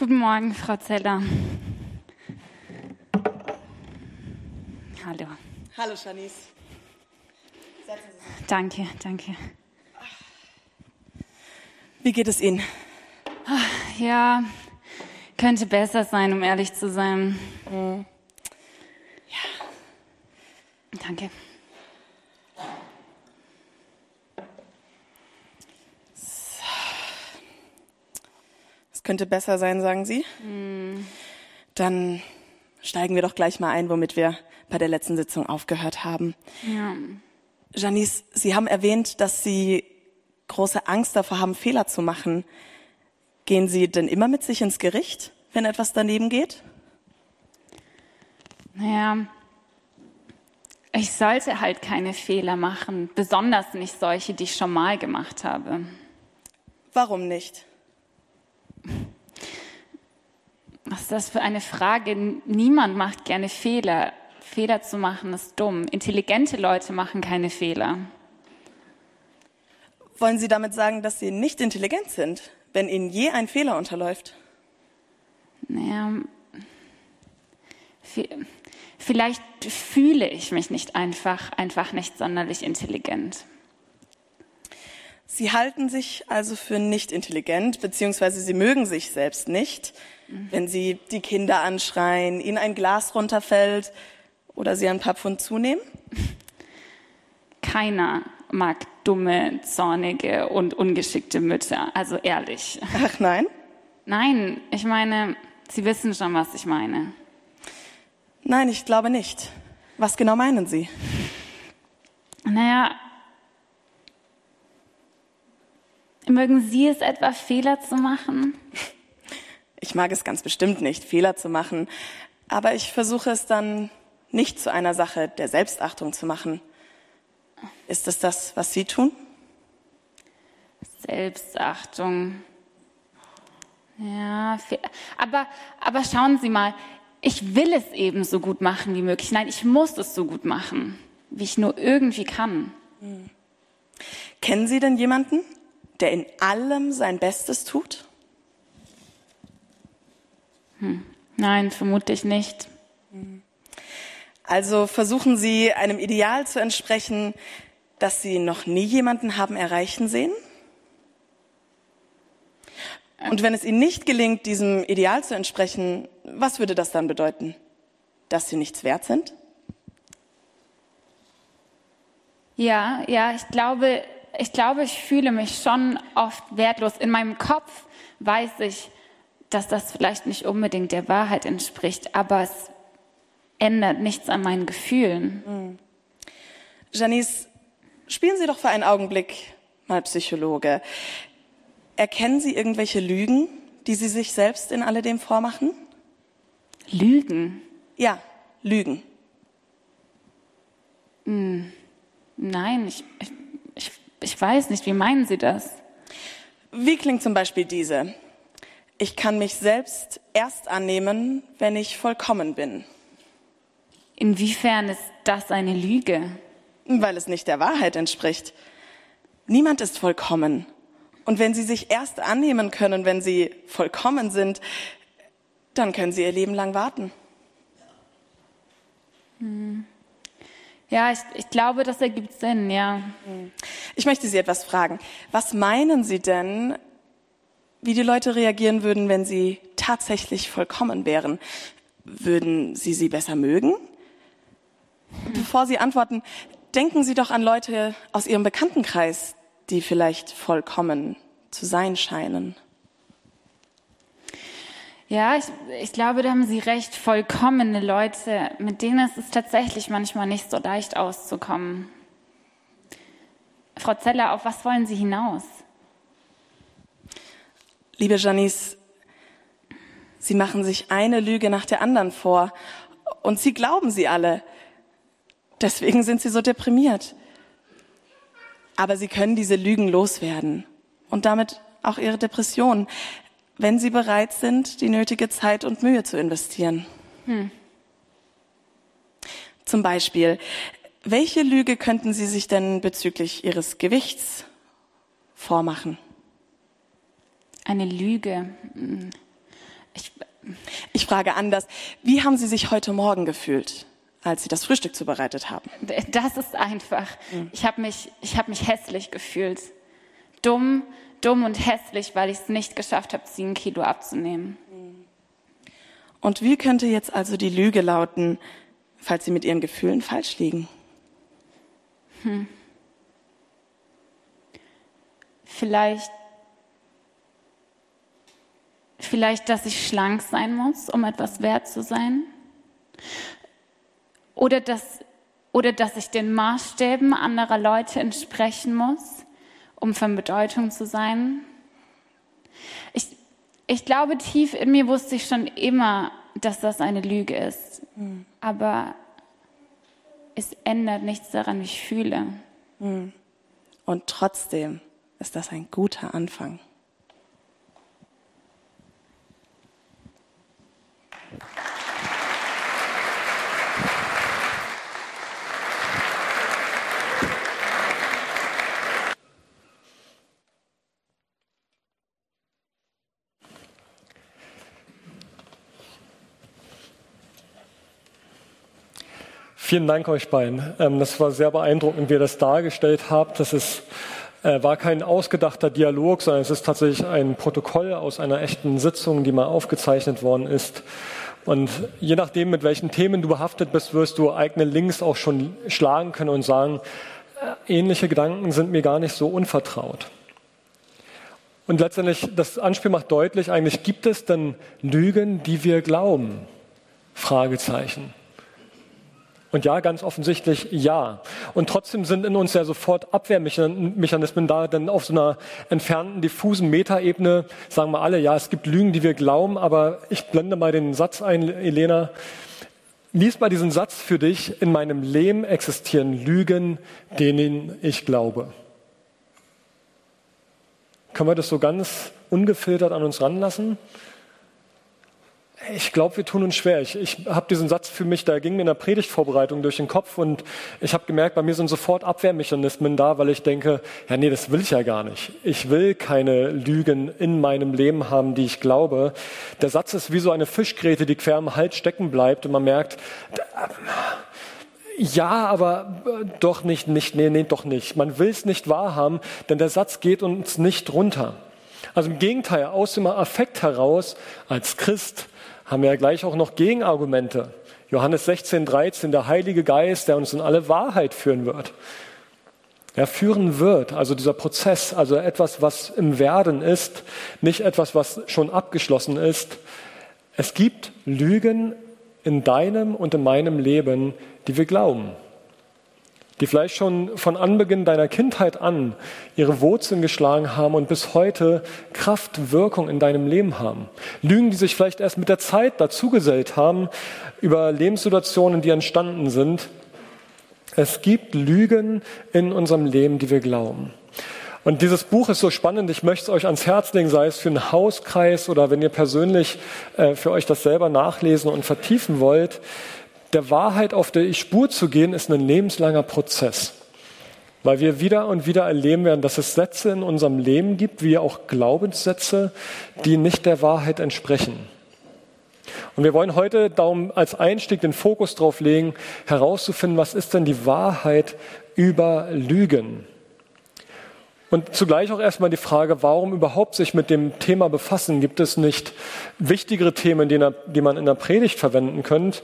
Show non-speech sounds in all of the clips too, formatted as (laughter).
Guten Morgen, Frau Zeller. Hallo. Hallo, Janice. Danke, danke. Wie geht es Ihnen? Ja, könnte besser sein, um ehrlich zu sein. Ja. Danke. Könnte besser sein, sagen Sie? Dann steigen wir doch gleich mal ein, womit wir bei der letzten Sitzung aufgehört haben. Ja. Janice, Sie haben erwähnt, dass Sie große Angst davor haben, Fehler zu machen. Gehen Sie denn immer mit sich ins Gericht, wenn etwas daneben geht? Naja, ich sollte halt keine Fehler machen, besonders nicht solche, die ich schon mal gemacht habe. Warum nicht? Was ist das für eine Frage? Niemand macht gerne Fehler. Fehler zu machen ist dumm. Intelligente Leute machen keine Fehler. Wollen Sie damit sagen, dass Sie nicht intelligent sind, wenn Ihnen je ein Fehler unterläuft? Naja, vi- vielleicht fühle ich mich nicht einfach, einfach nicht sonderlich intelligent. Sie halten sich also für nicht intelligent, beziehungsweise Sie mögen sich selbst nicht, wenn Sie die Kinder anschreien, Ihnen ein Glas runterfällt oder Sie ein paar Pfund zunehmen? Keiner mag dumme, zornige und ungeschickte Mütter. Also ehrlich. Ach nein? Nein, ich meine, Sie wissen schon, was ich meine. Nein, ich glaube nicht. Was genau meinen Sie? Naja, mögen Sie es etwa, Fehler zu machen? Ich mag es ganz bestimmt nicht, Fehler zu machen, aber ich versuche es dann nicht zu einer Sache der Selbstachtung zu machen. Ist es das, was Sie tun? Selbstachtung. Ja, aber, aber schauen Sie mal, ich will es eben so gut machen wie möglich. Nein, ich muss es so gut machen, wie ich nur irgendwie kann. Kennen Sie denn jemanden, der in allem sein Bestes tut? Nein, vermutlich nicht. Also versuchen Sie einem Ideal zu entsprechen, das Sie noch nie jemanden haben erreichen sehen? Und wenn es Ihnen nicht gelingt, diesem Ideal zu entsprechen, was würde das dann bedeuten? Dass Sie nichts wert sind? Ja, ja, ich glaube, ich glaube, ich fühle mich schon oft wertlos. In meinem Kopf weiß ich, dass das vielleicht nicht unbedingt der Wahrheit entspricht, aber es ändert nichts an meinen Gefühlen. Janice, spielen Sie doch für einen Augenblick mal Psychologe. Erkennen Sie irgendwelche Lügen, die Sie sich selbst in alledem vormachen? Lügen? Ja, Lügen. Nein, ich, ich, ich, ich weiß nicht. Wie meinen Sie das? Wie klingt zum Beispiel diese? Ich kann mich selbst erst annehmen, wenn ich vollkommen bin, Inwiefern ist das eine Lüge? weil es nicht der Wahrheit entspricht. Niemand ist vollkommen. Und wenn Sie sich erst annehmen können, wenn Sie vollkommen sind, dann können Sie Ihr Leben lang warten. Ja, ich, ich glaube, das ergibt Sinn, ja. Ich möchte Sie etwas fragen. Was meinen Sie denn, wie die Leute reagieren würden, wenn sie tatsächlich vollkommen wären? Würden Sie sie besser mögen? Bevor Sie antworten, denken Sie doch an Leute aus Ihrem Bekanntenkreis, die vielleicht vollkommen zu sein scheinen. Ja, ich, ich glaube, da haben Sie recht. Vollkommene Leute, mit denen ist es tatsächlich manchmal nicht so leicht auszukommen. Frau Zeller, auf was wollen Sie hinaus? Liebe Janice, Sie machen sich eine Lüge nach der anderen vor und Sie glauben sie alle. Deswegen sind Sie so deprimiert. Aber Sie können diese Lügen loswerden und damit auch Ihre Depression, wenn Sie bereit sind, die nötige Zeit und Mühe zu investieren. Zum Beispiel, welche Lüge könnten Sie sich denn bezüglich Ihres Gewichts vormachen? Eine Lüge. Hm. Ich, ich frage anders, wie haben Sie sich heute Morgen gefühlt? als Sie das Frühstück zubereitet haben? Das ist einfach. Mhm. Ich habe mich, ich hab mich hässlich gefühlt. Dumm, dumm und hässlich, weil ich es nicht geschafft habe, sieben Kilo abzunehmen. Und wie könnte jetzt also die Lüge lauten, falls Sie mit Ihren Gefühlen falsch liegen? Hm. Vielleicht, vielleicht, dass ich schlank sein muss, um etwas wert zu sein. Oder dass, oder dass ich den Maßstäben anderer Leute entsprechen muss, um von Bedeutung zu sein. Ich, ich glaube, tief in mir wusste ich schon immer, dass das eine Lüge ist. Mhm. Aber es ändert nichts daran, wie ich fühle. Mhm. Und trotzdem ist das ein guter Anfang. Vielen Dank euch beiden. Ähm, das war sehr beeindruckend, wie ihr das dargestellt habt. Das ist, äh, war kein ausgedachter Dialog, sondern es ist tatsächlich ein Protokoll aus einer echten Sitzung, die mal aufgezeichnet worden ist. Und je nachdem, mit welchen Themen du behaftet bist, wirst du eigene Links auch schon schlagen können und sagen, äh, ähnliche Gedanken sind mir gar nicht so unvertraut. Und letztendlich, das Anspiel macht deutlich, eigentlich gibt es denn Lügen, die wir glauben? Fragezeichen. Und ja, ganz offensichtlich ja. Und trotzdem sind in uns ja sofort Abwehrmechanismen da, denn auf so einer entfernten, diffusen Metaebene sagen wir alle, ja, es gibt Lügen, die wir glauben, aber ich blende mal den Satz ein, Elena. Lies mal diesen Satz für dich. In meinem Leben existieren Lügen, denen ich glaube. Können wir das so ganz ungefiltert an uns ranlassen? Ich glaube, wir tun uns schwer. Ich, ich habe diesen Satz für mich, da ging mir in der Predigtvorbereitung durch den Kopf und ich habe gemerkt, bei mir sind sofort Abwehrmechanismen da, weil ich denke, ja nee, das will ich ja gar nicht. Ich will keine Lügen in meinem Leben haben, die ich glaube. Der Satz ist wie so eine Fischgräte, die quer im Hals stecken bleibt und man merkt, ja, aber äh, doch nicht, nicht, nee, nee, doch nicht. Man will es nicht wahrhaben, denn der Satz geht uns nicht runter. Also im Gegenteil, aus dem Affekt heraus, als Christ, haben wir ja gleich auch noch Gegenargumente. Johannes 16, 13, der Heilige Geist, der uns in alle Wahrheit führen wird. Er führen wird, also dieser Prozess, also etwas, was im Werden ist, nicht etwas, was schon abgeschlossen ist. Es gibt Lügen in deinem und in meinem Leben, die wir glauben die vielleicht schon von Anbeginn deiner Kindheit an ihre Wurzeln geschlagen haben und bis heute Kraft, Wirkung in deinem Leben haben. Lügen, die sich vielleicht erst mit der Zeit dazugesellt haben über Lebenssituationen, die entstanden sind. Es gibt Lügen in unserem Leben, die wir glauben. Und dieses Buch ist so spannend, ich möchte es euch ans Herz legen, sei es für einen Hauskreis oder wenn ihr persönlich äh, für euch das selber nachlesen und vertiefen wollt der Wahrheit auf die Spur zu gehen, ist ein lebenslanger Prozess. Weil wir wieder und wieder erleben werden, dass es Sätze in unserem Leben gibt, wie auch Glaubenssätze, die nicht der Wahrheit entsprechen. Und wir wollen heute darum als Einstieg den Fokus darauf legen, herauszufinden, was ist denn die Wahrheit über Lügen? Und zugleich auch erstmal die Frage, warum überhaupt sich mit dem Thema befassen? Gibt es nicht wichtigere Themen, die man in der Predigt verwenden könnte?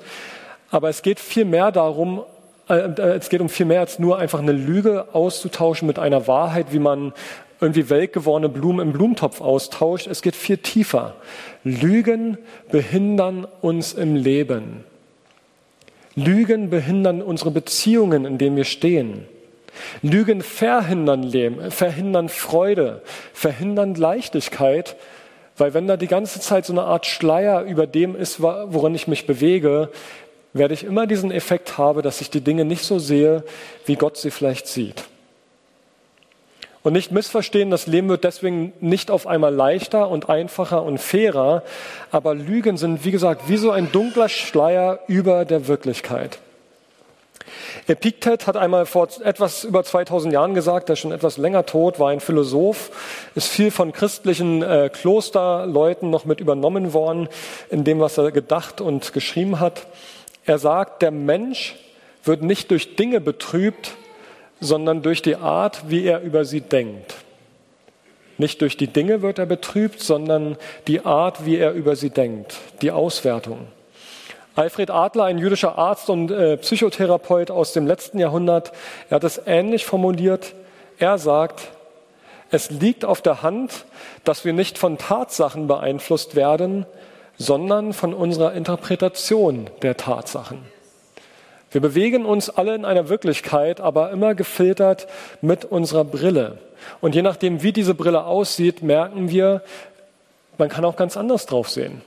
Aber es geht viel mehr darum, äh, äh, es geht um viel mehr als nur einfach eine Lüge auszutauschen mit einer Wahrheit, wie man irgendwie weltgewordene Blumen im Blumentopf austauscht. Es geht viel tiefer. Lügen behindern uns im Leben. Lügen behindern unsere Beziehungen, in denen wir stehen. Lügen verhindern Leben, verhindern Freude, verhindern Leichtigkeit, weil wenn da die ganze Zeit so eine Art Schleier über dem ist, worin ich mich bewege, werde ich immer diesen Effekt haben, dass ich die Dinge nicht so sehe, wie Gott sie vielleicht sieht. Und nicht missverstehen, das Leben wird deswegen nicht auf einmal leichter und einfacher und fairer, aber Lügen sind, wie gesagt, wie so ein dunkler Schleier über der Wirklichkeit. Epiktet hat einmal vor etwas über 2000 Jahren gesagt, der ist schon etwas länger tot, war ein Philosoph, ist viel von christlichen äh, Klosterleuten noch mit übernommen worden, in dem, was er gedacht und geschrieben hat. Er sagt, der Mensch wird nicht durch Dinge betrübt, sondern durch die Art, wie er über sie denkt. Nicht durch die Dinge wird er betrübt, sondern die Art, wie er über sie denkt, die Auswertung. Alfred Adler, ein jüdischer Arzt und äh, Psychotherapeut aus dem letzten Jahrhundert, er hat es ähnlich formuliert. Er sagt, es liegt auf der Hand, dass wir nicht von Tatsachen beeinflusst werden, sondern von unserer Interpretation der Tatsachen. Wir bewegen uns alle in einer Wirklichkeit, aber immer gefiltert mit unserer Brille. Und je nachdem, wie diese Brille aussieht, merken wir, man kann auch ganz anders drauf sehen.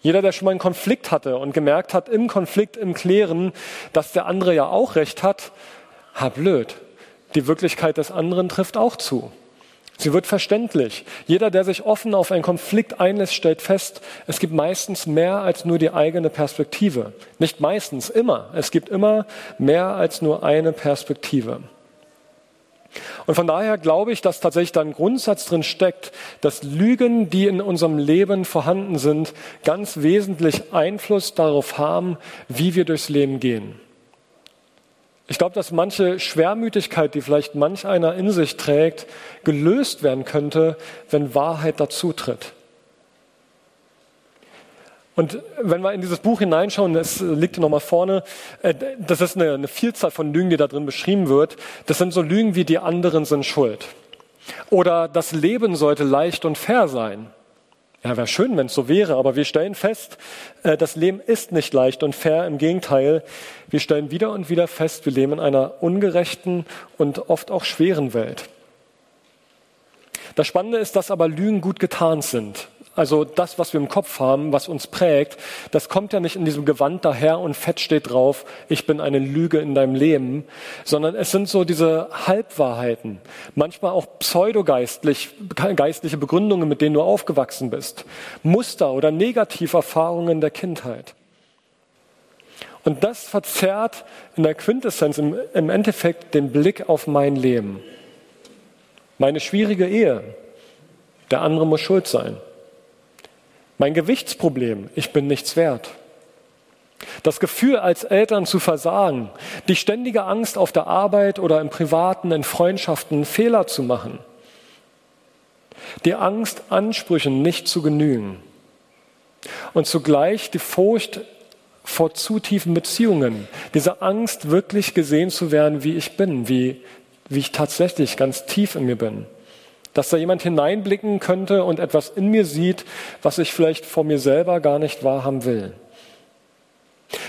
Jeder, der schon mal einen Konflikt hatte und gemerkt hat, im Konflikt, im Klären, dass der andere ja auch recht hat, ha blöd. Die Wirklichkeit des anderen trifft auch zu. Sie wird verständlich. Jeder, der sich offen auf einen Konflikt einlässt, stellt fest, es gibt meistens mehr als nur die eigene Perspektive. Nicht meistens, immer. Es gibt immer mehr als nur eine Perspektive. Und von daher glaube ich, dass tatsächlich da ein Grundsatz drin steckt, dass Lügen, die in unserem Leben vorhanden sind, ganz wesentlich Einfluss darauf haben, wie wir durchs Leben gehen. Ich glaube, dass manche Schwermütigkeit, die vielleicht manch einer in sich trägt, gelöst werden könnte, wenn Wahrheit dazutritt. Und wenn wir in dieses Buch hineinschauen, das liegt hier nochmal vorne, äh, das ist eine, eine Vielzahl von Lügen, die da drin beschrieben wird. Das sind so Lügen wie die anderen sind schuld. Oder das Leben sollte leicht und fair sein. Ja, wäre schön, wenn es so wäre, aber wir stellen fest, äh, das Leben ist nicht leicht und fair. Im Gegenteil, wir stellen wieder und wieder fest, wir leben in einer ungerechten und oft auch schweren Welt. Das Spannende ist, dass aber Lügen gut getarnt sind. Also das, was wir im Kopf haben, was uns prägt, das kommt ja nicht in diesem Gewand daher und fett steht drauf, ich bin eine Lüge in deinem Leben, sondern es sind so diese Halbwahrheiten, manchmal auch pseudogeistlich, geistliche Begründungen, mit denen du aufgewachsen bist, Muster oder Negativerfahrungen der Kindheit. Und das verzerrt in der Quintessenz im, im Endeffekt den Blick auf mein Leben. Meine schwierige Ehe. Der andere muss schuld sein. Mein Gewichtsproblem, ich bin nichts wert. Das Gefühl, als Eltern zu versagen, die ständige Angst auf der Arbeit oder im Privaten, in Freundschaften Fehler zu machen. Die Angst, Ansprüchen nicht zu genügen. Und zugleich die Furcht vor zu tiefen Beziehungen. Diese Angst, wirklich gesehen zu werden, wie ich bin, wie, wie ich tatsächlich ganz tief in mir bin dass da jemand hineinblicken könnte und etwas in mir sieht, was ich vielleicht vor mir selber gar nicht wahrhaben will.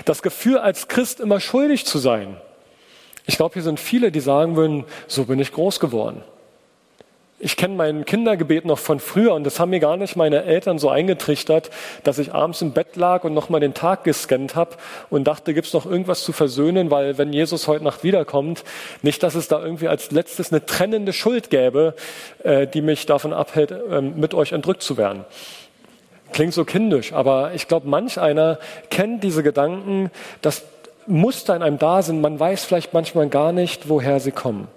Das Gefühl, als Christ immer schuldig zu sein. Ich glaube, hier sind viele, die sagen würden, so bin ich groß geworden. Ich kenne mein Kindergebet noch von früher und das haben mir gar nicht meine Eltern so eingetrichtert, dass ich abends im Bett lag und nochmal den Tag gescannt habe und dachte, gibt's noch irgendwas zu versöhnen, weil wenn Jesus heute Nacht wiederkommt, nicht, dass es da irgendwie als letztes eine trennende Schuld gäbe, äh, die mich davon abhält, äh, mit euch entrückt zu werden. Klingt so kindisch, aber ich glaube, manch einer kennt diese Gedanken, dass Muster in einem da sind, man weiß vielleicht manchmal gar nicht, woher sie kommen.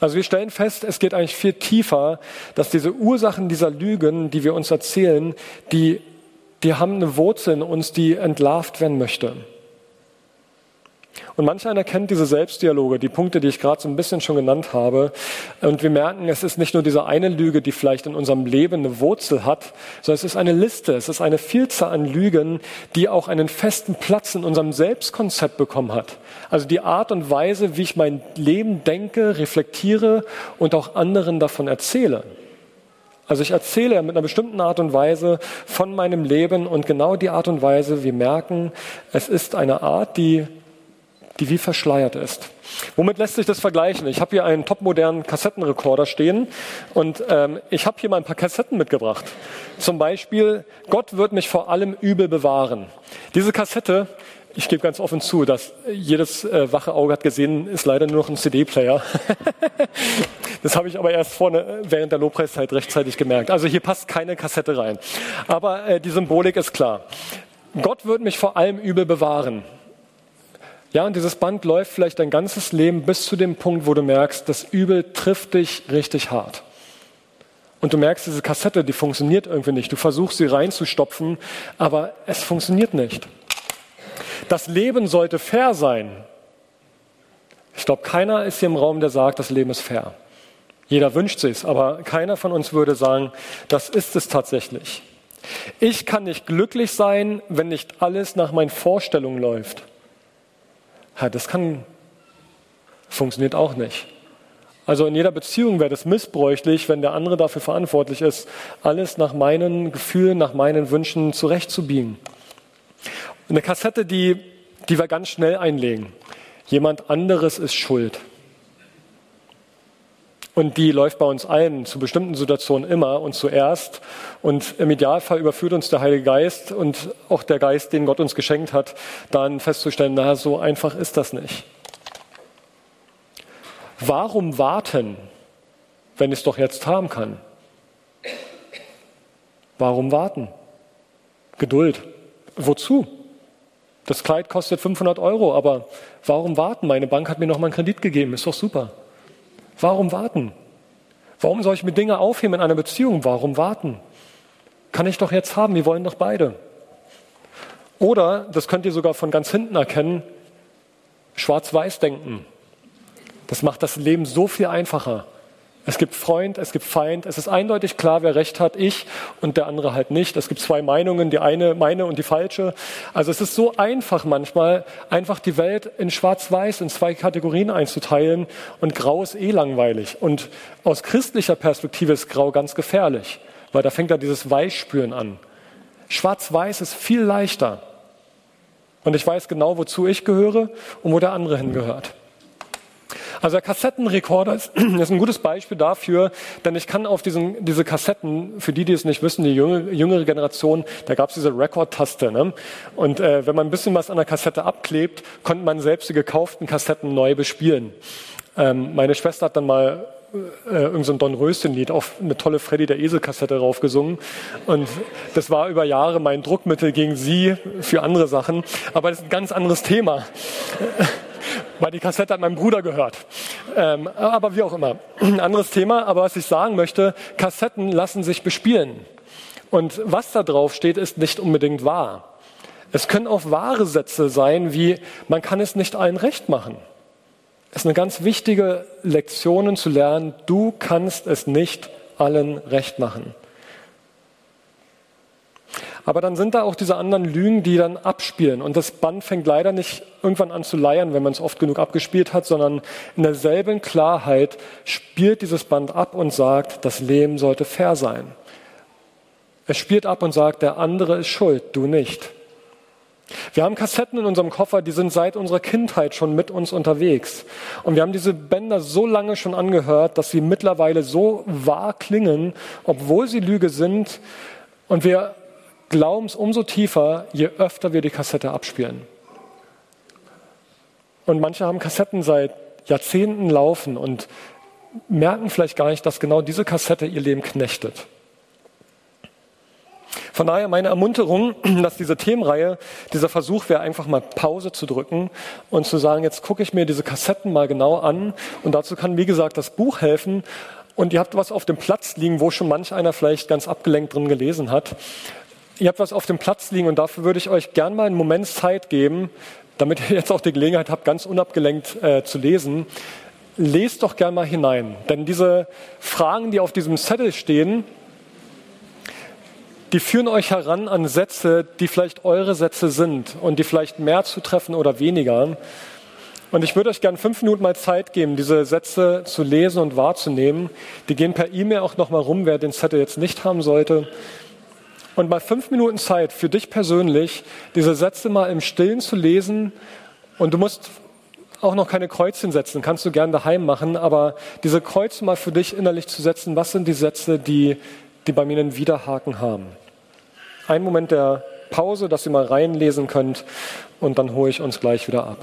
Also wir stellen fest, es geht eigentlich viel tiefer, dass diese Ursachen dieser Lügen, die wir uns erzählen, die, die haben eine Wurzel in uns, die entlarvt werden möchte. Und manch einer kennt diese Selbstdialoge, die Punkte, die ich gerade so ein bisschen schon genannt habe. Und wir merken, es ist nicht nur diese eine Lüge, die vielleicht in unserem Leben eine Wurzel hat, sondern es ist eine Liste, es ist eine Vielzahl an Lügen, die auch einen festen Platz in unserem Selbstkonzept bekommen hat. Also die Art und Weise, wie ich mein Leben denke, reflektiere und auch anderen davon erzähle. Also ich erzähle mit einer bestimmten Art und Weise von meinem Leben und genau die Art und Weise, wir merken, es ist eine Art, die die wie verschleiert ist. Womit lässt sich das vergleichen? Ich habe hier einen topmodernen Kassettenrekorder stehen und ähm, ich habe hier mal ein paar Kassetten mitgebracht. Zum Beispiel, Gott wird mich vor allem Übel bewahren. Diese Kassette, ich gebe ganz offen zu, dass jedes äh, wache Auge hat gesehen, ist leider nur noch ein CD-Player. (laughs) das habe ich aber erst vorne äh, während der Lobpreiszeit rechtzeitig gemerkt. Also hier passt keine Kassette rein. Aber äh, die Symbolik ist klar. Gott wird mich vor allem Übel bewahren. Ja, und dieses Band läuft vielleicht dein ganzes Leben bis zu dem Punkt, wo du merkst, das Übel trifft dich richtig hart. Und du merkst, diese Kassette, die funktioniert irgendwie nicht. Du versuchst sie reinzustopfen, aber es funktioniert nicht. Das Leben sollte fair sein. Ich glaube, keiner ist hier im Raum, der sagt, das Leben ist fair. Jeder wünscht es, aber keiner von uns würde sagen, das ist es tatsächlich. Ich kann nicht glücklich sein, wenn nicht alles nach meinen Vorstellungen läuft. Ja, das kann, funktioniert auch nicht. Also in jeder Beziehung wäre das missbräuchlich, wenn der andere dafür verantwortlich ist, alles nach meinen Gefühlen, nach meinen Wünschen zurechtzubiegen. Eine Kassette, die, die wir ganz schnell einlegen. Jemand anderes ist schuld. Und die läuft bei uns allen zu bestimmten Situationen immer und zuerst. Und im Idealfall überführt uns der Heilige Geist und auch der Geist, den Gott uns geschenkt hat, dann festzustellen, na, so einfach ist das nicht. Warum warten, wenn es doch jetzt haben kann? Warum warten? Geduld. Wozu? Das Kleid kostet 500 Euro, aber warum warten? Meine Bank hat mir noch mal einen Kredit gegeben, ist doch super. Warum warten? Warum soll ich mir Dinge aufheben in einer Beziehung? Warum warten? Kann ich doch jetzt haben, wir wollen doch beide. Oder, das könnt ihr sogar von ganz hinten erkennen, schwarz-weiß denken. Das macht das Leben so viel einfacher. Es gibt Freund, es gibt Feind. Es ist eindeutig klar, wer recht hat, ich und der andere halt nicht. Es gibt zwei Meinungen, die eine meine und die falsche. Also es ist so einfach manchmal, einfach die Welt in Schwarz-Weiß in zwei Kategorien einzuteilen und Grau ist eh langweilig. Und aus christlicher Perspektive ist Grau ganz gefährlich, weil da fängt da dieses Weißspüren an. Schwarz-Weiß ist viel leichter. Und ich weiß genau, wozu ich gehöre und wo der andere hingehört. Also der Kassettenrekorder ist, (clears throat) ist, ein gutes Beispiel dafür, denn ich kann auf diesen, diese Kassetten, für die, die es nicht wissen, die jüngere, Generation, da gab es diese Rekordtaste. Ne? Und äh, wenn man ein bisschen was an der Kassette abklebt, konnte man selbst die gekauften Kassetten neu bespielen. Ähm, meine Schwester hat dann mal äh, irgendein so Dornröschen-Lied auf eine tolle Freddy der Esel-Kassette raufgesungen. Und das war über Jahre mein Druckmittel gegen sie für andere Sachen. Aber das ist ein ganz anderes Thema weil die Kassette hat meinem Bruder gehört. Ähm, aber wie auch immer, ein (clears throat) anderes Thema. Aber was ich sagen möchte, Kassetten lassen sich bespielen. Und was da drauf steht, ist nicht unbedingt wahr. Es können auch wahre Sätze sein, wie man kann es nicht allen recht machen. Es ist eine ganz wichtige Lektion zu lernen, du kannst es nicht allen recht machen. Aber dann sind da auch diese anderen Lügen, die dann abspielen. Und das Band fängt leider nicht irgendwann an zu leiern, wenn man es oft genug abgespielt hat, sondern in derselben Klarheit spielt dieses Band ab und sagt, das Leben sollte fair sein. Es spielt ab und sagt, der andere ist schuld, du nicht. Wir haben Kassetten in unserem Koffer, die sind seit unserer Kindheit schon mit uns unterwegs. Und wir haben diese Bänder so lange schon angehört, dass sie mittlerweile so wahr klingen, obwohl sie Lüge sind. Und wir glauben es umso tiefer, je öfter wir die Kassette abspielen. Und manche haben Kassetten seit Jahrzehnten laufen und merken vielleicht gar nicht, dass genau diese Kassette ihr Leben knechtet. Von daher meine Ermunterung, (clears throat) dass diese Themenreihe, dieser Versuch wäre, einfach mal Pause zu drücken und zu sagen, jetzt gucke ich mir diese Kassetten mal genau an. Und dazu kann, wie gesagt, das Buch helfen. Und ihr habt was auf dem Platz liegen, wo schon manch einer vielleicht ganz abgelenkt drin gelesen hat. Ihr habt was auf dem Platz liegen und dafür würde ich euch gern mal einen Moment Zeit geben, damit ihr jetzt auch die Gelegenheit habt, ganz unabgelenkt äh, zu lesen. Lest doch gern mal hinein, denn diese Fragen, die auf diesem Zettel stehen, die führen euch heran an Sätze, die vielleicht eure Sätze sind und die vielleicht mehr zutreffen oder weniger. Und ich würde euch gern fünf Minuten mal Zeit geben, diese Sätze zu lesen und wahrzunehmen. Die gehen per E-Mail auch noch mal rum, wer den Zettel jetzt nicht haben sollte und mal fünf Minuten Zeit für dich persönlich, diese Sätze mal im Stillen zu lesen. Und du musst auch noch keine Kreuzchen setzen, kannst du gern daheim machen, aber diese Kreuze mal für dich innerlich zu setzen, was sind die Sätze, die, die bei mir einen Widerhaken haben. Ein Moment der Pause, dass ihr mal reinlesen könnt und dann hole ich uns gleich wieder ab.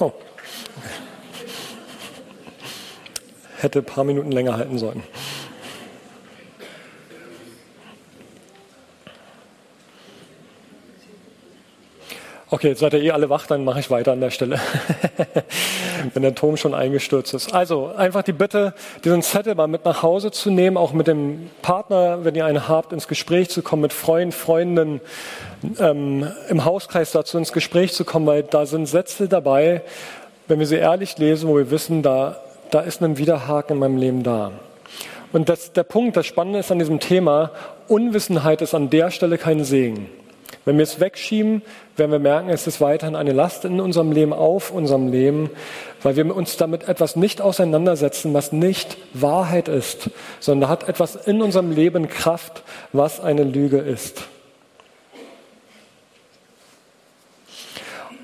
Oh. Hätte ein paar Minuten länger halten sollen. Okay, jetzt seid ihr eh alle wach, dann mache ich weiter an der Stelle, (laughs) wenn der Turm schon eingestürzt ist. Also einfach die Bitte, diesen Zettel mal mit nach Hause zu nehmen, auch mit dem Partner, wenn ihr einen habt, ins Gespräch zu kommen, mit Freunden, Freundinnen, ähm, im Hauskreis dazu ins Gespräch zu kommen, weil da sind Sätze dabei, wenn wir sie ehrlich lesen, wo wir wissen, da, da ist ein Widerhaken in meinem Leben da. Und das, der Punkt, das Spannende ist an diesem Thema, Unwissenheit ist an der Stelle kein Segen. Wenn wir es wegschieben, werden wir merken, es ist weiterhin eine Last in unserem Leben, auf unserem Leben, weil wir uns damit etwas nicht auseinandersetzen, was nicht Wahrheit ist, sondern hat etwas in unserem Leben Kraft, was eine Lüge ist.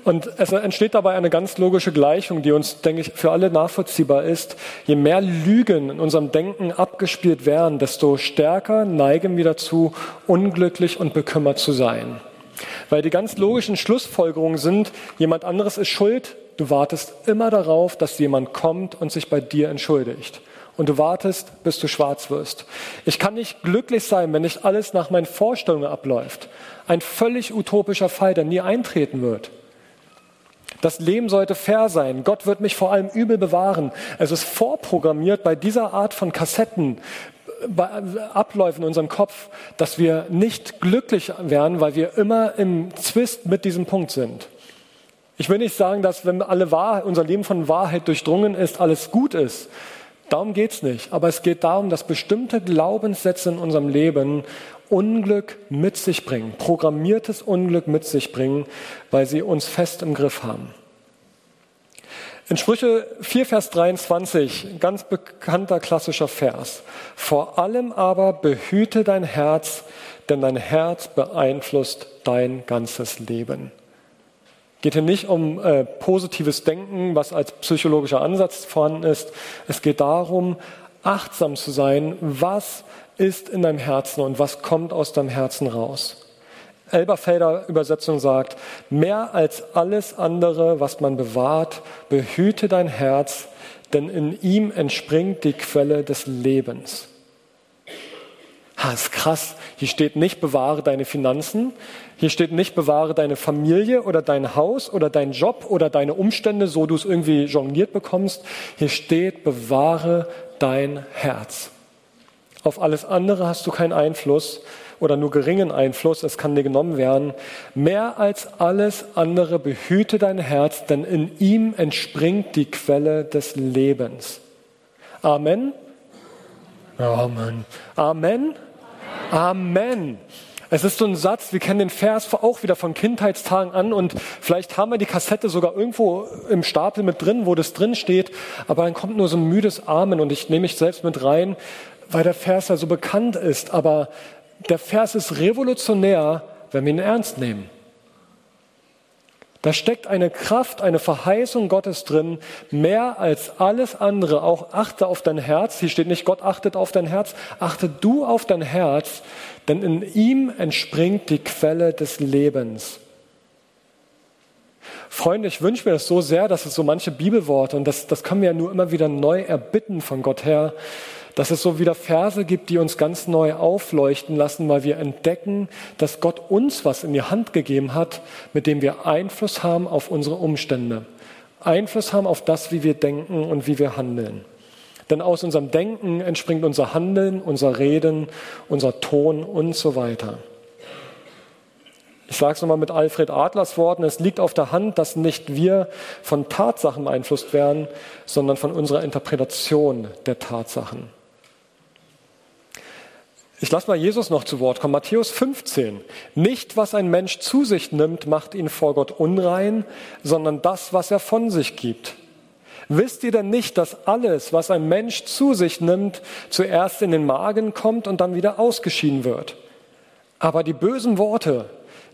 Und es entsteht dabei eine ganz logische Gleichung, die uns, denke ich, für alle nachvollziehbar ist. Je mehr Lügen in unserem Denken abgespielt werden, desto stärker neigen wir dazu, unglücklich und bekümmert zu sein. Weil die ganz logischen Schlussfolgerungen sind, jemand anderes ist schuld, du wartest immer darauf, dass jemand kommt und sich bei dir entschuldigt. Und du wartest, bis du schwarz wirst. Ich kann nicht glücklich sein, wenn nicht alles nach meinen Vorstellungen abläuft. Ein völlig utopischer Fall, der nie eintreten wird. Das Leben sollte fair sein. Gott wird mich vor allem übel bewahren. Es ist vorprogrammiert bei dieser Art von Kassetten, bei Abläufen in unserem Kopf, dass wir nicht glücklich werden, weil wir immer im Zwist mit diesem Punkt sind. Ich will nicht sagen, dass wenn alle Wahrheit, unser Leben von Wahrheit durchdrungen ist, alles gut ist. Darum geht's nicht. Aber es geht darum, dass bestimmte Glaubenssätze in unserem Leben Unglück mit sich bringen, programmiertes Unglück mit sich bringen, weil sie uns fest im Griff haben. In Sprüche 4, Vers 23, ganz bekannter klassischer Vers. Vor allem aber behüte dein Herz, denn dein Herz beeinflusst dein ganzes Leben. Geht hier nicht um äh, positives Denken, was als psychologischer Ansatz vorhanden ist. Es geht darum, achtsam zu sein, was ist in deinem Herzen und was kommt aus deinem Herzen raus. Elberfelder Übersetzung sagt, mehr als alles andere, was man bewahrt, behüte dein Herz, denn in ihm entspringt die Quelle des Lebens. Ha, ist krass. Hier steht nicht, bewahre deine Finanzen. Hier steht nicht, bewahre deine Familie oder dein Haus oder dein Job oder deine Umstände, so du es irgendwie jongliert bekommst. Hier steht, bewahre dein Herz. Auf alles andere hast du keinen Einfluss oder nur geringen Einfluss, es kann dir genommen werden. Mehr als alles andere behüte dein Herz, denn in ihm entspringt die Quelle des Lebens. Amen. Amen. Amen. Amen. Es ist so ein Satz, wir kennen den Vers auch wieder von Kindheitstagen an und vielleicht haben wir die Kassette sogar irgendwo im Stapel mit drin, wo das drin steht, aber dann kommt nur so ein müdes Amen und ich nehme mich selbst mit rein weil der Vers ja so bekannt ist, aber der Vers ist revolutionär, wenn wir ihn ernst nehmen. Da steckt eine Kraft, eine Verheißung Gottes drin, mehr als alles andere. Auch achte auf dein Herz. Hier steht nicht, Gott achtet auf dein Herz. Achte du auf dein Herz, denn in ihm entspringt die Quelle des Lebens. Freunde, ich wünsche mir das so sehr, dass es so manche Bibelworte, und das, das können wir ja nur immer wieder neu erbitten von Gott her, dass es so wieder Verse gibt, die uns ganz neu aufleuchten lassen, weil wir entdecken, dass Gott uns was in die Hand gegeben hat, mit dem wir Einfluss haben auf unsere Umstände, Einfluss haben auf das, wie wir denken und wie wir handeln. Denn aus unserem Denken entspringt unser Handeln, unser Reden, unser Ton und so weiter. Ich sage es nochmal mit Alfred Adlers Worten, es liegt auf der Hand, dass nicht wir von Tatsachen beeinflusst werden, sondern von unserer Interpretation der Tatsachen. Ich lasse mal Jesus noch zu Wort kommen. Matthäus 15. Nicht, was ein Mensch zu sich nimmt, macht ihn vor Gott unrein, sondern das, was er von sich gibt. Wisst ihr denn nicht, dass alles, was ein Mensch zu sich nimmt, zuerst in den Magen kommt und dann wieder ausgeschieden wird? Aber die bösen Worte,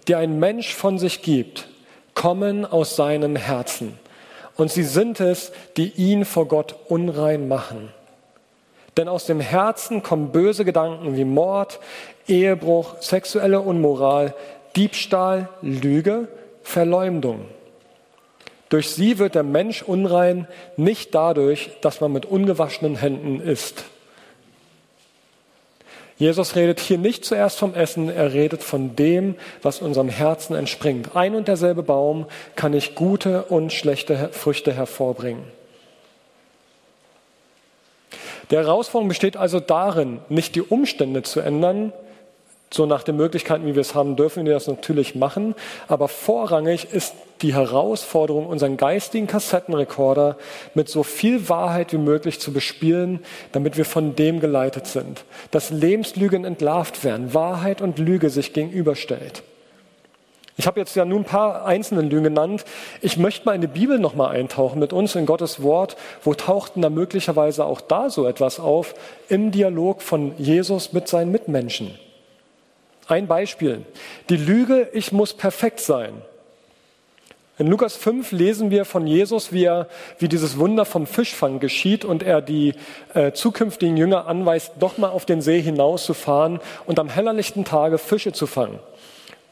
die ein Mensch von sich gibt, kommen aus seinem Herzen. Und sie sind es, die ihn vor Gott unrein machen. Denn aus dem Herzen kommen böse Gedanken wie Mord, Ehebruch, sexuelle Unmoral, Diebstahl, Lüge, Verleumdung. Durch sie wird der Mensch unrein, nicht dadurch, dass man mit ungewaschenen Händen isst. Jesus redet hier nicht zuerst vom Essen, er redet von dem, was unserem Herzen entspringt. Ein und derselbe Baum kann nicht gute und schlechte Früchte hervorbringen. Die Herausforderung besteht also darin, nicht die Umstände zu ändern, so nach den Möglichkeiten, wie wir es haben, dürfen wir das natürlich machen. Aber vorrangig ist die Herausforderung, unseren geistigen Kassettenrekorder mit so viel Wahrheit wie möglich zu bespielen, damit wir von dem geleitet sind. Dass Lebenslügen entlarvt werden, Wahrheit und Lüge sich gegenüberstellt. Ich habe jetzt ja nun ein paar einzelne Lügen genannt. Ich möchte mal in die Bibel noch mal eintauchen mit uns in Gottes Wort. Wo tauchten da möglicherweise auch da so etwas auf im Dialog von Jesus mit seinen Mitmenschen? Ein Beispiel. Die Lüge, ich muss perfekt sein. In Lukas 5 lesen wir von Jesus, wie, er, wie dieses Wunder vom Fischfang geschieht und er die äh, zukünftigen Jünger anweist, doch mal auf den See hinauszufahren und am hellerlichten Tage Fische zu fangen.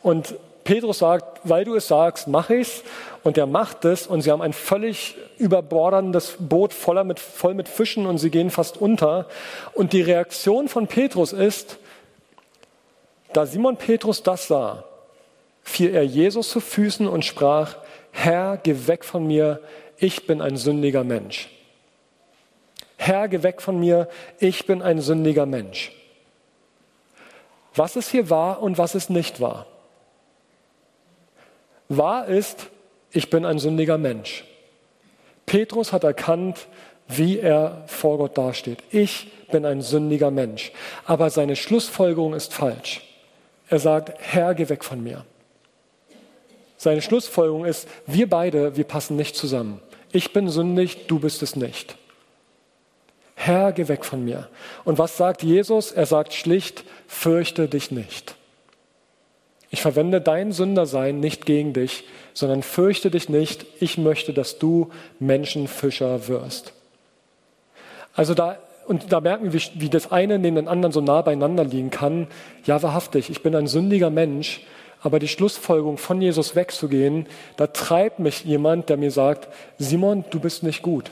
Und Petrus sagt, weil du es sagst, mache ich's. Und er macht es und sie haben ein völlig überborderndes Boot voller mit, voll mit Fischen und sie gehen fast unter. Und die Reaktion von Petrus ist, da Simon Petrus das sah, fiel er Jesus zu Füßen und sprach, Herr, geh weg von mir, ich bin ein sündiger Mensch. Herr, geh weg von mir, ich bin ein sündiger Mensch. Was ist hier wahr und was ist nicht wahr? Wahr ist, ich bin ein sündiger Mensch. Petrus hat erkannt, wie er vor Gott dasteht. Ich bin ein sündiger Mensch. Aber seine Schlussfolgerung ist falsch. Er sagt, Herr, geh weg von mir. Seine Schlussfolgerung ist, wir beide, wir passen nicht zusammen. Ich bin sündig, du bist es nicht. Herr, geh weg von mir. Und was sagt Jesus? Er sagt schlicht, fürchte dich nicht. Ich verwende dein Sündersein nicht gegen dich, sondern fürchte dich nicht. Ich möchte, dass du Menschenfischer wirst. Also da und da merken wir, wie, das eine neben dem anderen so nah beieinander liegen kann. Ja, wahrhaftig, ich bin ein sündiger Mensch, aber die Schlussfolgerung von Jesus wegzugehen, da treibt mich jemand, der mir sagt, Simon, du bist nicht gut.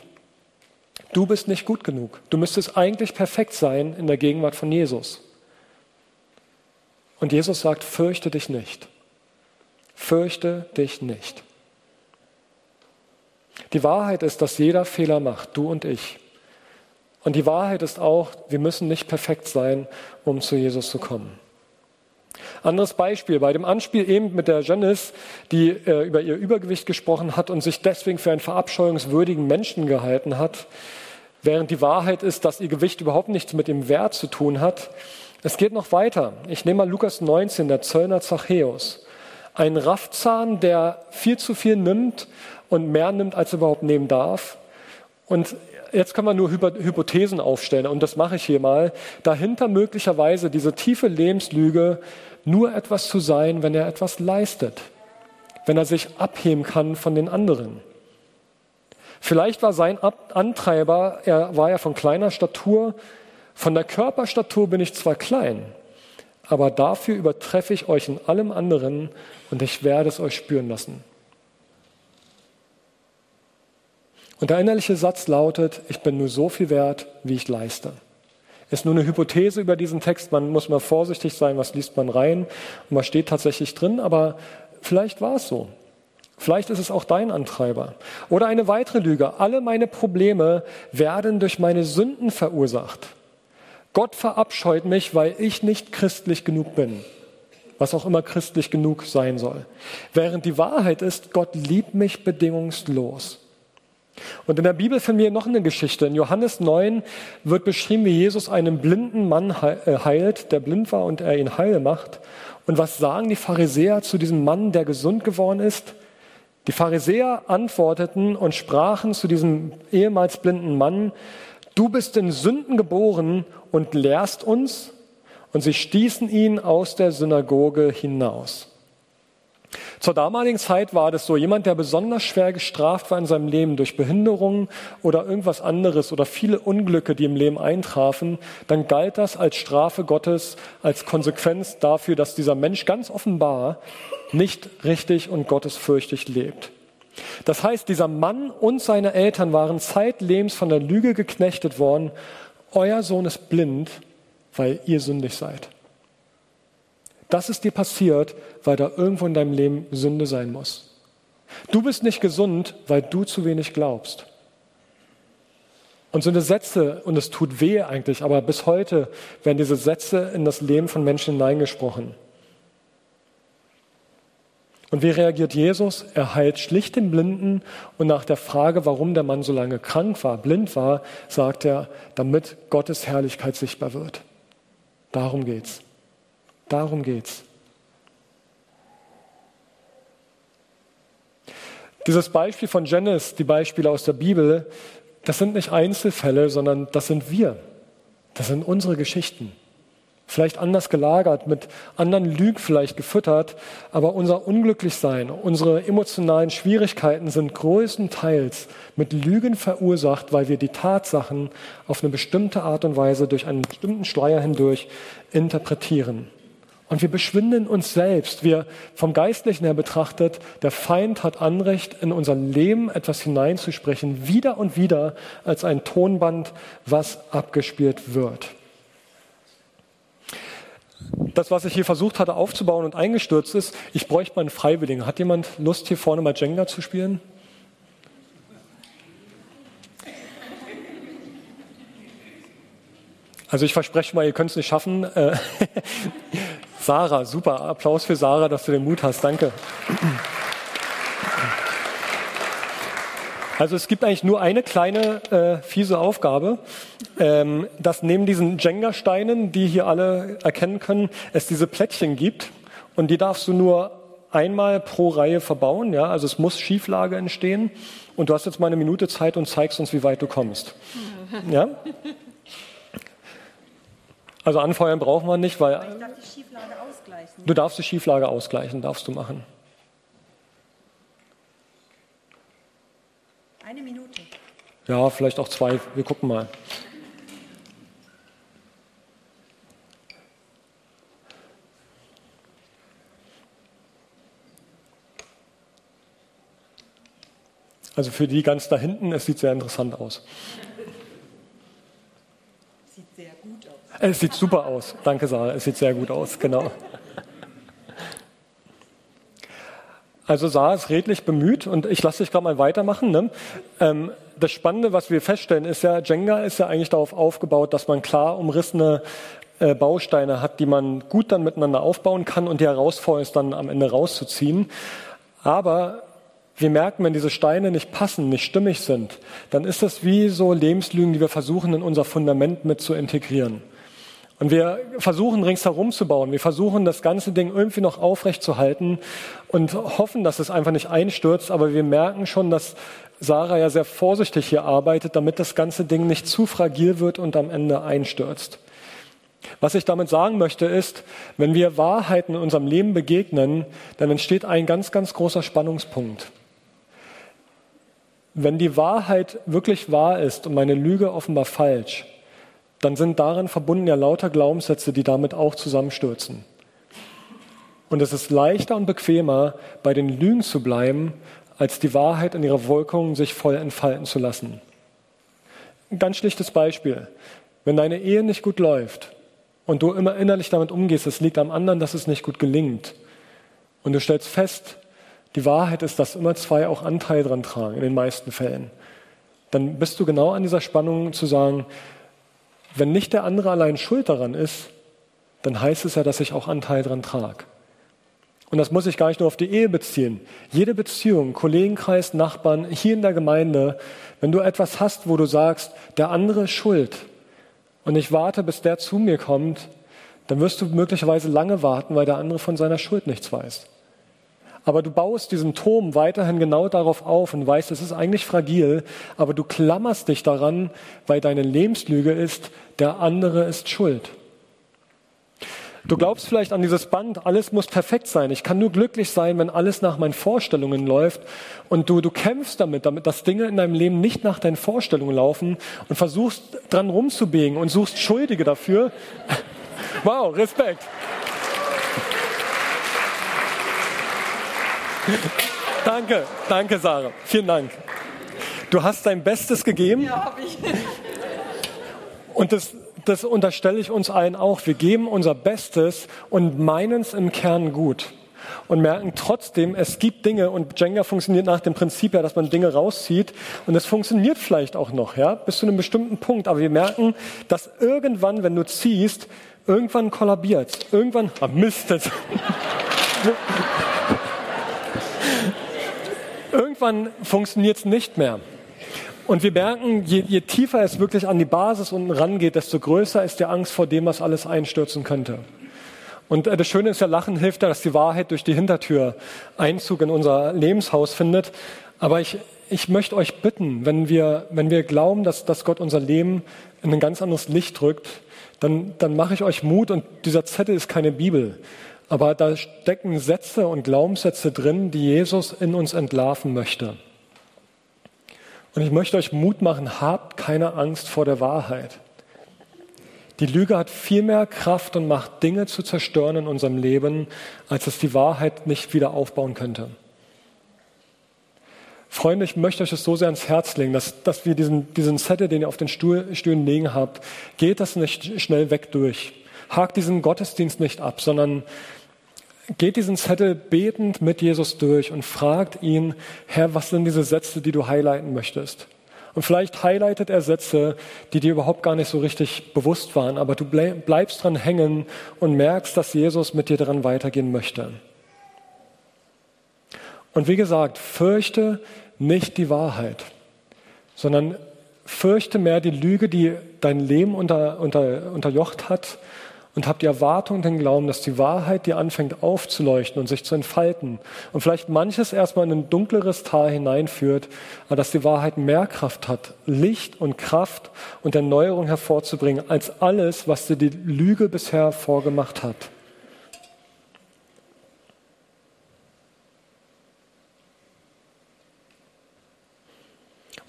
Du bist nicht gut genug. Du müsstest eigentlich perfekt sein in der Gegenwart von Jesus. Und Jesus sagt, fürchte dich nicht. Fürchte dich nicht. Die Wahrheit ist, dass jeder Fehler macht, du und ich. Und die Wahrheit ist auch, wir müssen nicht perfekt sein, um zu Jesus zu kommen. Anderes Beispiel, bei dem Anspiel eben mit der Janice, die äh, über ihr Übergewicht gesprochen hat und sich deswegen für einen verabscheuungswürdigen Menschen gehalten hat, während die Wahrheit ist, dass ihr Gewicht überhaupt nichts mit dem Wert zu tun hat. Es geht noch weiter. Ich nehme mal Lukas 19, der Zöllner Zachäus. Ein Raffzahn, der viel zu viel nimmt und mehr nimmt, als er überhaupt nehmen darf. Und jetzt kann man nur Hypothesen aufstellen und das mache ich hier mal. Dahinter möglicherweise diese tiefe Lebenslüge, nur etwas zu sein, wenn er etwas leistet, wenn er sich abheben kann von den anderen. Vielleicht war sein Antreiber, er war ja von kleiner Statur, von der Körperstatur bin ich zwar klein, aber dafür übertreffe ich euch in allem anderen und ich werde es euch spüren lassen. Und der innerliche Satz lautet, ich bin nur so viel wert, wie ich leiste. Ist nur eine Hypothese über diesen Text, man muss mal vorsichtig sein, was liest man rein und was steht tatsächlich drin, aber vielleicht war es so. Vielleicht ist es auch dein Antreiber. Oder eine weitere Lüge. Alle meine Probleme werden durch meine Sünden verursacht. Gott verabscheut mich, weil ich nicht christlich genug bin. Was auch immer christlich genug sein soll. Während die Wahrheit ist, Gott liebt mich bedingungslos. Und in der Bibel finden wir noch eine Geschichte. In Johannes 9 wird beschrieben, wie Jesus einen blinden Mann äh, heilt, der blind war und er ihn heil macht. Und was sagen die Pharisäer zu diesem Mann, der gesund geworden ist? Die Pharisäer antworteten und sprachen zu diesem ehemals blinden Mann, du bist in Sünden geboren und lehrst uns? Und sie stießen ihn aus der Synagoge hinaus. Zur damaligen Zeit war das so, jemand, der besonders schwer gestraft war in seinem Leben durch Behinderungen oder irgendwas anderes oder viele Unglücke, die im Leben eintrafen, dann galt das als Strafe Gottes, als Konsequenz dafür, dass dieser Mensch ganz offenbar nicht richtig und gottesfürchtig lebt. Das heißt, dieser Mann und seine Eltern waren zeitlebens von der Lüge geknechtet worden. Euer Sohn ist blind, weil ihr sündig seid. Das ist dir passiert, weil da irgendwo in deinem Leben Sünde sein muss. Du bist nicht gesund, weil du zu wenig glaubst. Und so eine Sätze, und es tut weh eigentlich, aber bis heute werden diese Sätze in das Leben von Menschen hineingesprochen. Und wie reagiert Jesus? Er heilt schlicht den Blinden und nach der Frage, warum der Mann so lange krank war, blind war, sagt er, damit Gottes Herrlichkeit sichtbar wird. Darum geht's. Darum geht's. Dieses Beispiel von Janice, die Beispiele aus der Bibel, das sind nicht Einzelfälle, sondern das sind wir. Das sind unsere Geschichten vielleicht anders gelagert, mit anderen Lügen vielleicht gefüttert, aber unser Unglücklichsein, unsere emotionalen Schwierigkeiten sind größtenteils mit Lügen verursacht, weil wir die Tatsachen auf eine bestimmte Art und Weise durch einen bestimmten Schleier hindurch interpretieren. Und wir beschwinden uns selbst. Wir vom Geistlichen her betrachtet, der Feind hat Anrecht, in unser Leben etwas hineinzusprechen, wieder und wieder als ein Tonband, was abgespielt wird. Das, was ich hier versucht hatte aufzubauen und eingestürzt ist, ich bräuchte mal einen Freiwilligen. Hat jemand Lust, hier vorne mal Jenga zu spielen? Also ich verspreche mal, ihr könnt es nicht schaffen. (laughs) Sarah, super. Applaus für Sarah, dass du den Mut hast. Danke. Also es gibt eigentlich nur eine kleine äh, fiese Aufgabe, ähm, dass neben diesen Jenga-Steinen, die hier alle erkennen können, es diese Plättchen gibt und die darfst du nur einmal pro Reihe verbauen. Ja? Also es muss Schieflage entstehen und du hast jetzt mal eine Minute Zeit und zeigst uns, wie weit du kommst. Ja? Also anfeuern brauchen wir nicht, weil darf du darfst die Schieflage ausgleichen, darfst du machen. Eine Minute. Ja, vielleicht auch zwei. Wir gucken mal. Also für die ganz da hinten, es sieht sehr interessant aus. Sieht sehr gut aus. Es sieht super aus. Danke, Sarah. Es sieht sehr gut aus, genau. Also Saar ist redlich bemüht und ich lasse dich gerade mal weitermachen. Ne? Ähm, das Spannende, was wir feststellen, ist ja, Jenga ist ja eigentlich darauf aufgebaut, dass man klar umrissene äh, Bausteine hat, die man gut dann miteinander aufbauen kann und die Herausforderung ist dann am Ende rauszuziehen. Aber wir merken, wenn diese Steine nicht passen, nicht stimmig sind, dann ist das wie so Lebenslügen, die wir versuchen in unser Fundament mit zu integrieren. Und wir versuchen ringsherum zu bauen. Wir versuchen das ganze Ding irgendwie noch aufrecht zu halten und hoffen, dass es einfach nicht einstürzt. Aber wir merken schon, dass Sarah ja sehr vorsichtig hier arbeitet, damit das ganze Ding nicht zu fragil wird und am Ende einstürzt. Was ich damit sagen möchte ist, wenn wir Wahrheiten in unserem Leben begegnen, dann entsteht ein ganz, ganz großer Spannungspunkt. Wenn die Wahrheit wirklich wahr ist und meine Lüge offenbar falsch, dann sind daran verbunden ja lauter Glaubenssätze, die damit auch zusammenstürzen. Und es ist leichter und bequemer, bei den Lügen zu bleiben, als die Wahrheit in ihrer Wirkung sich voll entfalten zu lassen. Ein ganz schlichtes Beispiel. Wenn deine Ehe nicht gut läuft und du immer innerlich damit umgehst, es liegt am anderen, dass es nicht gut gelingt, und du stellst fest, die Wahrheit ist, dass immer zwei auch Anteil dran tragen, in den meisten Fällen, dann bist du genau an dieser Spannung zu sagen, wenn nicht der andere allein schuld daran ist, dann heißt es ja, dass ich auch Anteil daran trage. Und das muss ich gar nicht nur auf die Ehe beziehen. Jede Beziehung, Kollegenkreis, Nachbarn, hier in der Gemeinde, wenn du etwas hast, wo du sagst, der andere ist schuld und ich warte, bis der zu mir kommt, dann wirst du möglicherweise lange warten, weil der andere von seiner Schuld nichts weiß. Aber du baust diesen Turm weiterhin genau darauf auf und weißt, es ist eigentlich fragil, aber du klammerst dich daran, weil deine Lebenslüge ist, der andere ist schuld. Du glaubst vielleicht an dieses Band, alles muss perfekt sein. Ich kann nur glücklich sein, wenn alles nach meinen Vorstellungen läuft. Und du, du kämpfst damit, damit, dass Dinge in deinem Leben nicht nach deinen Vorstellungen laufen und versuchst dran rumzubiegen und suchst Schuldige dafür. (laughs) Wow, Respekt. (laughs) Danke, danke, Sarah. Vielen Dank. Du hast dein Bestes gegeben. Ja, hab ich. Und das, das unterstelle ich uns allen auch. Wir geben unser Bestes und meinen es im Kern gut und merken trotzdem, es gibt Dinge und Jenga funktioniert nach dem Prinzip ja, dass man Dinge rauszieht und es funktioniert vielleicht auch noch, ja, bis zu einem bestimmten Punkt. Aber wir merken, dass irgendwann, wenn du ziehst, irgendwann kollabiert, irgendwann, ah, Mist, jetzt. Irgendwann funktioniert es nicht mehr. Und wir merken, je, je tiefer es wirklich an die Basis unten rangeht, desto größer ist die Angst vor dem, was alles einstürzen könnte. Und äh, das Schöne ist ja, Lachen hilft ja, dass die Wahrheit durch die Hintertür Einzug in unser Lebenshaus findet. Aber ich, ich möchte euch bitten, wenn wir, wenn wir glauben, dass, dass Gott unser Leben in ein ganz anderes Licht drückt, dann, dann mache ich euch Mut und dieser Zettel ist keine Bibel. Aber da stecken Sätze und Glaubenssätze drin, die Jesus in uns entlarven möchte. Und ich möchte euch Mut machen, habt keine Angst vor der Wahrheit. Die Lüge hat viel mehr Kraft und Macht, Dinge zu zerstören in unserem Leben, als es die Wahrheit nicht wieder aufbauen könnte. Freunde, ich möchte euch das so sehr ans Herz legen, dass, dass wir diesen, diesen Zettel, den ihr auf den Stuhl, Stühlen liegen habt, geht das nicht schnell weg durch. Hakt diesen Gottesdienst nicht ab, sondern geht diesen Zettel betend mit Jesus durch und fragt ihn, Herr, was sind diese Sätze, die du highlighten möchtest? Und vielleicht highlightet er Sätze, die dir überhaupt gar nicht so richtig bewusst waren, aber du bleibst dran hängen und merkst, dass Jesus mit dir daran weitergehen möchte. Und wie gesagt, fürchte nicht die Wahrheit, sondern fürchte mehr die Lüge, die dein Leben unter, unter, unterjocht hat und habt die Erwartung, den Glauben, dass die Wahrheit dir anfängt aufzuleuchten und sich zu entfalten und vielleicht manches erstmal in ein dunkleres Tal hineinführt, aber dass die Wahrheit mehr Kraft hat, Licht und Kraft und Erneuerung hervorzubringen, als alles, was dir die Lüge bisher vorgemacht hat.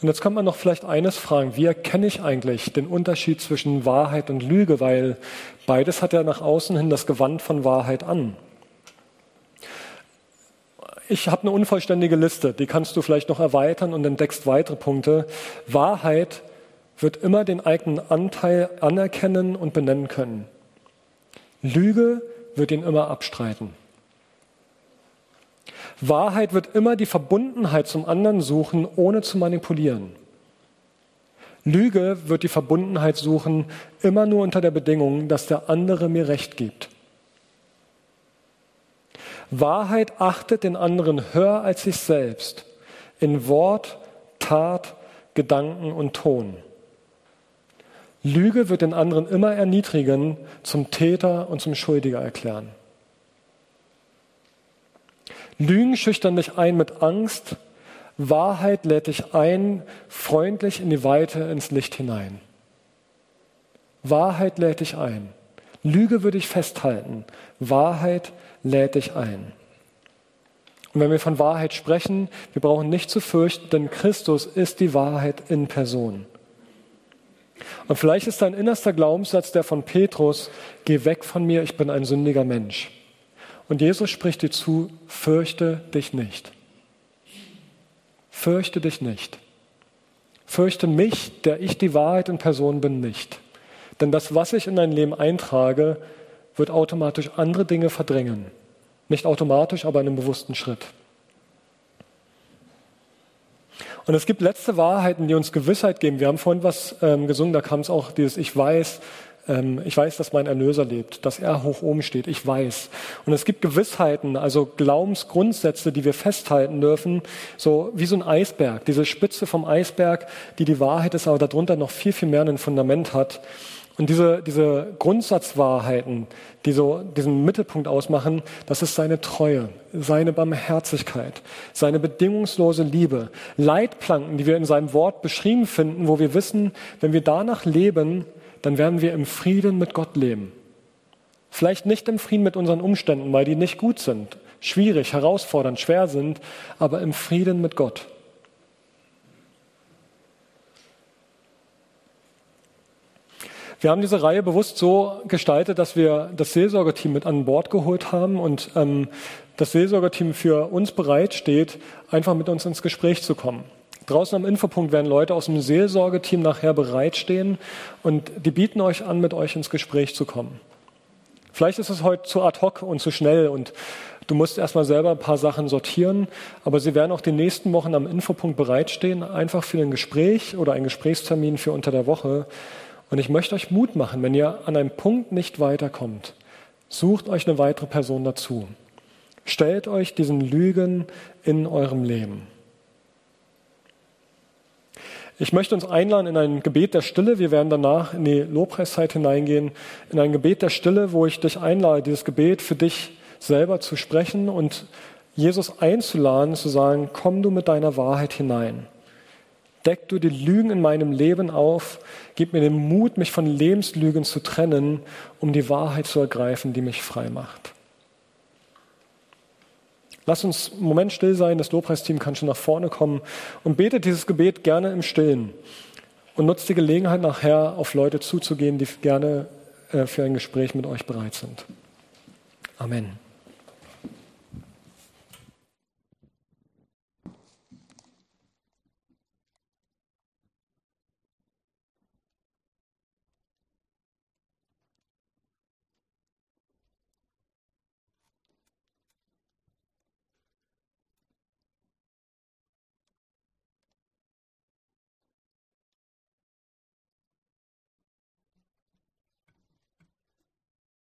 Und jetzt kann man noch vielleicht eines fragen, wie erkenne ich eigentlich den Unterschied zwischen Wahrheit und Lüge, weil beides hat ja nach außen hin das Gewand von Wahrheit an. Ich habe eine unvollständige Liste, die kannst du vielleicht noch erweitern und entdeckst weitere Punkte. Wahrheit wird immer den eigenen Anteil anerkennen und benennen können. Lüge wird ihn immer abstreiten. Wahrheit wird immer die Verbundenheit zum anderen suchen, ohne zu manipulieren. Lüge wird die Verbundenheit suchen, immer nur unter der Bedingung, dass der andere mir Recht gibt. Wahrheit achtet den anderen höher als sich selbst, in Wort, Tat, Gedanken und Ton. Lüge wird den anderen immer erniedrigen, zum Täter und zum Schuldiger erklären. Lügen schüchtern dich ein mit Angst, Wahrheit lädt dich ein, freundlich in die Weite, ins Licht hinein. Wahrheit lädt dich ein. Lüge würde ich festhalten. Wahrheit lädt dich ein. Und wenn wir von Wahrheit sprechen, wir brauchen nicht zu fürchten, denn Christus ist die Wahrheit in Person. Und vielleicht ist dein innerster Glaubenssatz der von Petrus, geh weg von mir, ich bin ein sündiger Mensch. Und Jesus spricht dir zu, fürchte dich nicht. Fürchte dich nicht. Fürchte mich, der ich die Wahrheit in Person bin, nicht. Denn das, was ich in dein Leben eintrage, wird automatisch andere Dinge verdrängen. Nicht automatisch, aber in einem bewussten Schritt. Und es gibt letzte Wahrheiten, die uns Gewissheit geben. Wir haben vorhin was ähm, gesungen, da kam es auch dieses Ich weiß, ähm, ich weiß, dass mein Erlöser lebt, dass er hoch oben steht. Ich weiß. Und es gibt Gewissheiten, also Glaubensgrundsätze, die wir festhalten dürfen, so wie so ein Eisberg. Diese Spitze vom Eisberg, die die Wahrheit ist, aber darunter noch viel, viel mehr ein Fundament hat. Und diese, diese Grundsatzwahrheiten, die so diesen Mittelpunkt ausmachen, das ist seine Treue, seine Barmherzigkeit, seine bedingungslose Liebe, Leitplanken, die wir in seinem Wort beschrieben finden, wo wir wissen, wenn wir danach leben, dann werden wir im Frieden mit Gott leben. Vielleicht nicht im Frieden mit unseren Umständen, weil die nicht gut sind, schwierig, herausfordernd, schwer sind, aber im Frieden mit Gott. Wir haben diese Reihe bewusst so gestaltet, dass wir das Seelsorgeteam mit an Bord geholt haben und ähm, das Seelsorgerteam für uns bereitsteht, einfach mit uns ins Gespräch zu kommen. Draußen am Infopunkt werden Leute aus dem Seelsorgeteam nachher bereitstehen und die bieten euch an, mit euch ins Gespräch zu kommen. Vielleicht ist es heute zu ad hoc und zu schnell und du musst erstmal selber ein paar Sachen sortieren, aber sie werden auch die nächsten Wochen am Infopunkt bereitstehen, einfach für ein Gespräch oder einen Gesprächstermin für unter der Woche. Und ich möchte euch Mut machen, wenn ihr an einem Punkt nicht weiterkommt, sucht euch eine weitere Person dazu. Stellt euch diesen Lügen in eurem Leben. Ich möchte uns einladen in ein Gebet der Stille. Wir werden danach in die Lobpreiszeit hineingehen, in ein Gebet der Stille, wo ich dich einlade, dieses Gebet für dich selber zu sprechen und Jesus einzuladen, zu sagen, komm du mit deiner Wahrheit hinein. Deck du die Lügen in meinem Leben auf, gib mir den Mut, mich von Lebenslügen zu trennen, um die Wahrheit zu ergreifen, die mich frei macht. Lass uns einen Moment still sein, das Lobpreisteam kann schon nach vorne kommen und betet dieses Gebet gerne im Stillen und nutzt die Gelegenheit nachher auf Leute zuzugehen, die gerne äh, für ein Gespräch mit euch bereit sind. Amen.